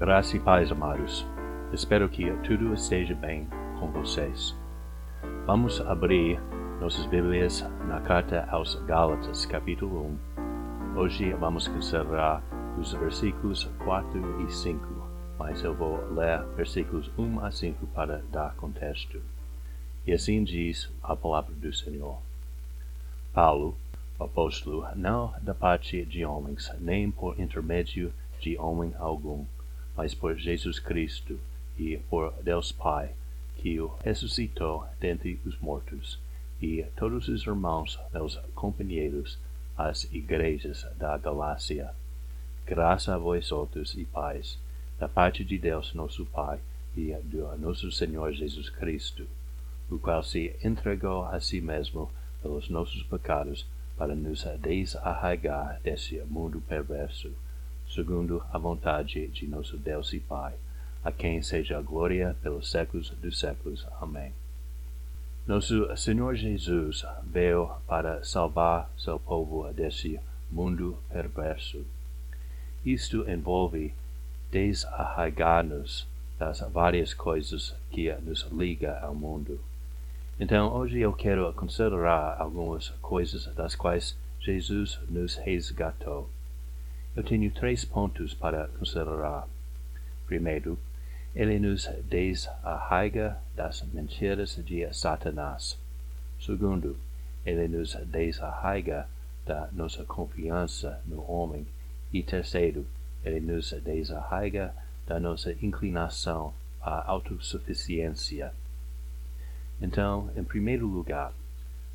Graça e paz, amados. Espero que tudo esteja bem com vocês. Vamos abrir nossas Bíblias na carta aos Gálatas, capítulo 1. Hoje vamos considerar os versículos 4 e 5, mas eu vou ler versículos 1 a 5 para dar contexto. E assim diz a palavra do Senhor. Paulo, apóstolo, não da parte de homens, nem por intermédio de homem algum, mas por Jesus Cristo e por Deus Pai, que o ressuscitou dentre os mortos, e todos os irmãos, meus companheiros, as igrejas da Galácia. Graça a vós outros e paz, da parte de Deus nosso Pai e do nosso Senhor Jesus Cristo, o qual se entregou a si mesmo pelos nossos pecados para nos desarraigar desse mundo perverso, segundo a vontade de nosso Deus e Pai, a quem seja a glória pelos séculos dos séculos. Amém. Nosso Senhor Jesus veio para salvar seu povo desse mundo perverso. Isto envolve desarraigar-nos das várias coisas que nos liga ao mundo. Então, hoje eu quero considerar algumas coisas das quais Jesus nos resgatou. Eu tenho três pontos para considerar. Primeiro, ele nos desarraiga das mentiras de Satanás. Segundo, ele nos desarraiga da nossa confiança no homem. E terceiro, ele nos desarraiga da nossa inclinação à autossuficiência. Então, em primeiro lugar,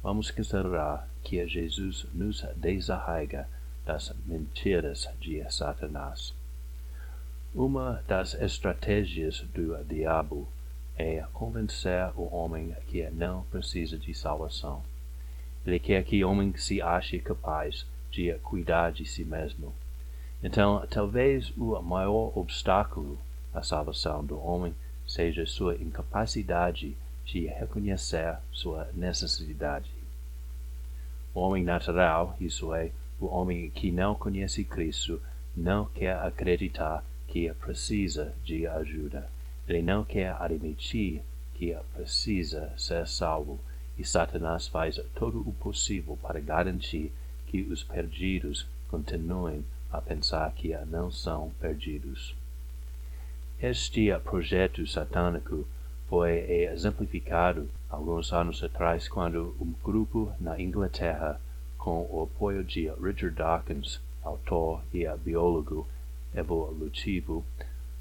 vamos considerar que Jesus nos desarraiga das mentiras de Satanás. Uma das estratégias do diabo é convencer o homem que não precisa de salvação. Ele quer que o homem se ache capaz de cuidar de si mesmo. Então, talvez o maior obstáculo à salvação do homem seja sua incapacidade de reconhecer sua necessidade. O homem natural, isso é, o homem que não conhece Cristo não quer acreditar que precisa de ajuda. Ele não quer admitir que precisa ser salvo e Satanás faz todo o possível para garantir que os perdidos continuem a pensar que não são perdidos. Este projeto satânico foi exemplificado alguns anos atrás quando um grupo na Inglaterra com o apoio de Richard Dawkins, autor e biólogo evolutivo,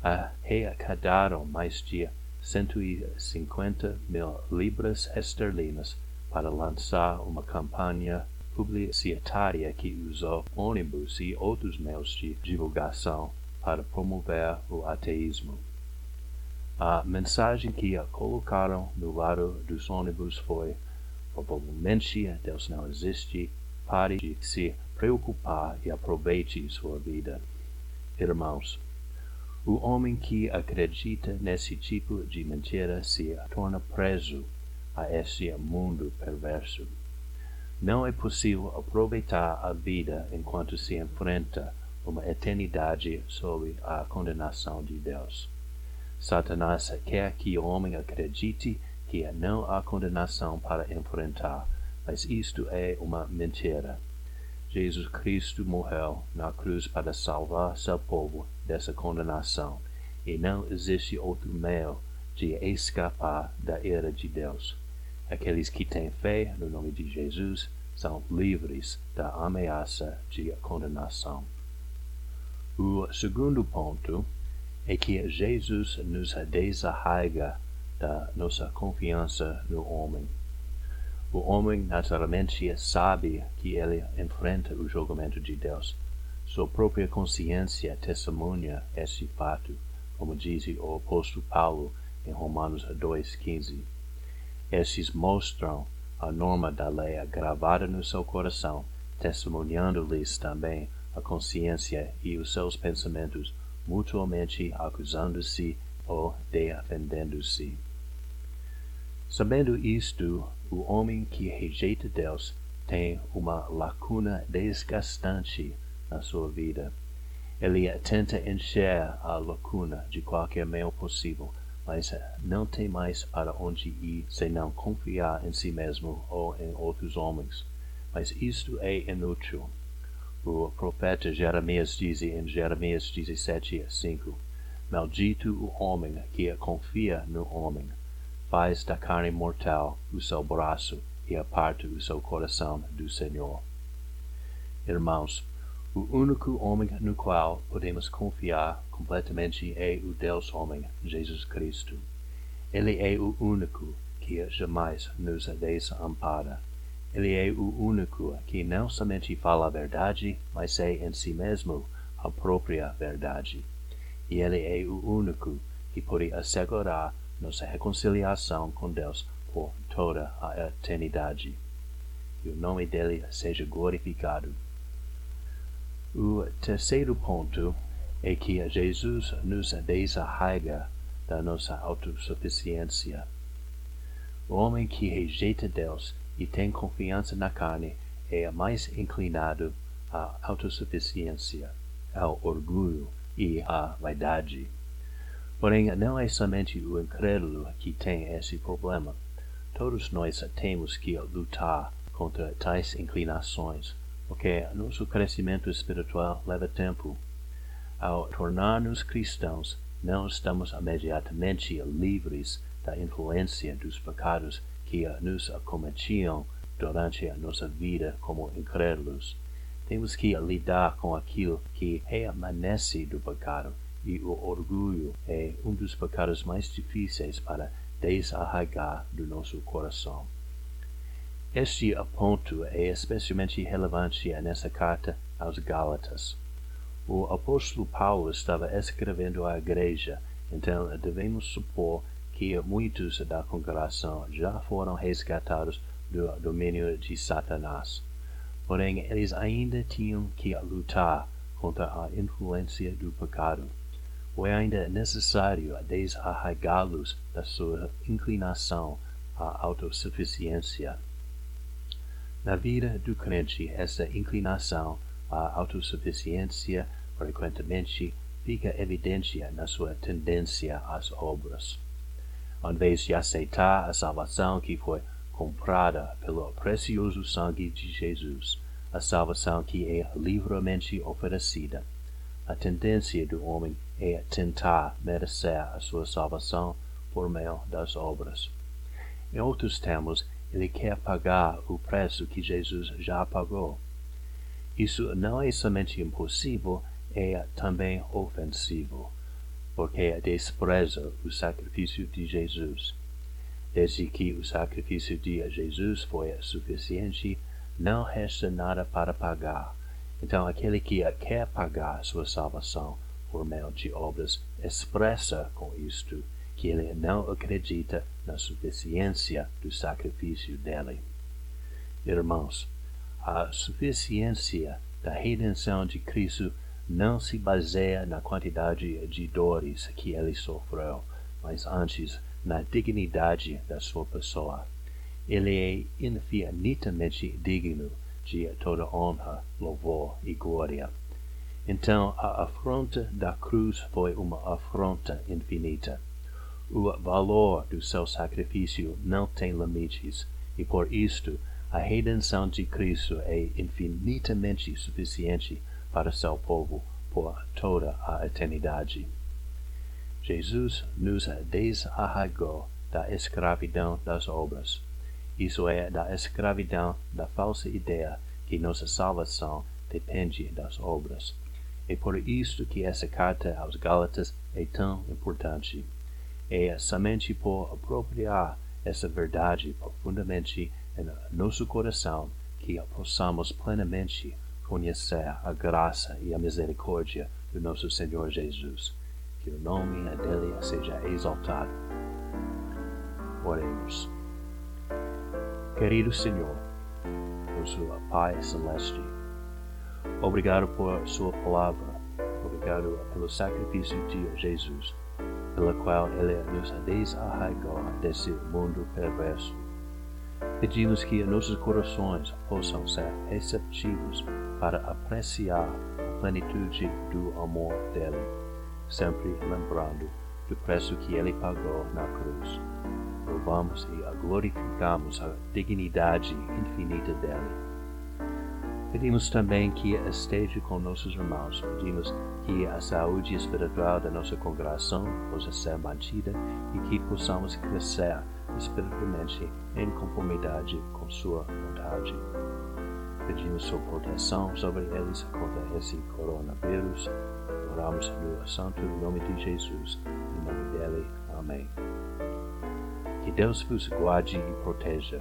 arrecadaram mais de 150 mil libras esterlinas para lançar uma campanha publicitária que usou ônibus e outros meios de divulgação para promover o ateísmo. A mensagem que colocaram no lado dos ônibus foi: provavelmente Deus não existe, pare de se preocupar e aproveite sua vida. Irmãos, o homem que acredita nesse tipo de mentira se torna preso a esse mundo perverso. Não é possível aproveitar a vida enquanto se enfrenta uma eternidade sob a condenação de Deus. Satanás quer que o homem acredite que não há condenação para enfrentar, mas isto é uma mentira. Jesus Cristo morreu na cruz para salvar seu povo dessa condenação, e não existe outro meio de escapar da ira de Deus. Aqueles que têm fé no nome de Jesus são livres da ameaça de condenação. O segundo ponto é que Jesus nos desarraiga da nossa confiança no homem. O homem naturalmente sabe que ele enfrenta o julgamento de Deus. Sua própria consciência testemunha esse fato, como diz o apóstolo Paulo em Romanos 2,15. Esses mostram a norma da lei gravada no seu coração, testemunhando-lhes também a consciência e os seus pensamentos, mutuamente acusando-se ou defendendo-se. Sabendo isto, o homem que rejeita Deus tem uma lacuna desgastante na sua vida. Ele tenta encher a lacuna de qualquer meio possível, mas não tem mais para onde ir se não confiar em si mesmo ou em outros homens. Mas isto é inútil. O profeta Jeremias diz em Jeremias 17, 5, Maldito o homem que confia no homem, faz da carne mortal o seu braço e aparta o seu coração do Senhor. Irmãos, o único homem no qual podemos confiar completamente é o Deus homem, Jesus Cristo. Ele é o único que jamais nos desampara. Ele é o único que não somente fala a verdade, mas é em si mesmo a própria verdade. E ele é o único que pode assegurar nossa reconciliação com Deus por toda a eternidade. Que o nome dele seja glorificado. O terceiro ponto é que Jesus nos desarraiga da nossa autossuficiência. O homem que rejeita Deus e tem confiança na carne é mais inclinado à autossuficiência, ao orgulho e à vaidade. Porém, não é somente o incrédulo que tem esse problema. Todos nós temos que lutar contra tais inclinações, porque nosso crescimento espiritual leva tempo. Ao tornar-nos cristãos, não estamos imediatamente livres da influência dos pecados que nos acometiam durante a nossa vida como incrédulos. Temos que lidar com aquilo que reamanece do pecado, e o orgulho é um dos pecados mais difíceis para desarraigar do nosso coração. Este ponto é especialmente relevante nessa carta aos Gálatas. O apóstolo Paulo estava escrevendo à igreja, então devemos supor que muitos da congregação já foram resgatados do domínio de Satanás. Porém, eles ainda tinham que lutar contra a influência do pecado. Foi ainda necessário desarraigá-los da sua inclinação à autossuficiência. Na vida do crente, essa inclinação à autossuficiência frequentemente fica evidente na sua tendência às obras. Em vez de aceitar a salvação que foi comprada pelo precioso sangue de Jesus, a salvação que é livremente oferecida, a tendência do homem é tentar merecer a sua salvação por meio das obras. Em outros termos, ele quer pagar o preço que Jesus já pagou. Isso não é somente impossível, é também ofensivo, porque despreza o sacrifício de Jesus. Desde que o sacrifício de Jesus foi suficiente, não resta nada para pagar. Então, aquele que quer pagar sua salvação por meio de obras expressa com isto que ele não acredita na suficiência do sacrifício dele. Irmãos, a suficiência da redenção de Cristo não se baseia na quantidade de dores que ele sofreu, mas antes na dignidade da sua pessoa. Ele é infinitamente digno de toda honra, louvor e glória. Então a afronta da cruz foi uma afronta infinita. O valor do seu sacrifício não tem limites, e por isto a redenção de Cristo é infinitamente suficiente para seu povo por toda a eternidade. Jesus nos desarraigou da escravidão das obras, isso é, da escravidão da falsa ideia que nossa salvação depende das obras. É por isto que essa carta aos Gálatas é tão importante. É somente por apropriar essa verdade profundamente em nosso coração que possamos plenamente conhecer a graça e a misericórdia do nosso Senhor Jesus. Que o nome dele seja exaltado. Oremos. Querido Senhor, nosso Pai Celeste, obrigado por Sua palavra, obrigado pelo sacrifício de Jesus pela qual ele nos desarraigou desse mundo perverso. Pedimos que nossos corações possam ser receptivos para apreciar a plenitude do amor dele, sempre lembrando do preço que ele pagou na cruz. Louvamos e glorificamos a dignidade infinita dele. Pedimos também que esteja com nossos irmãos. Pedimos que a saúde espiritual da nossa congregação possa ser mantida e que possamos crescer espiritualmente em conformidade com Sua vontade. Pedimos sua proteção sobre eles contra esse coronavírus. Oramos no santo nome de Jesus. Em nome dele. Amém. Que Deus vos guarde e proteja,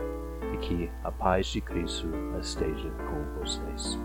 e que a paz de Cristo esteja com vocês.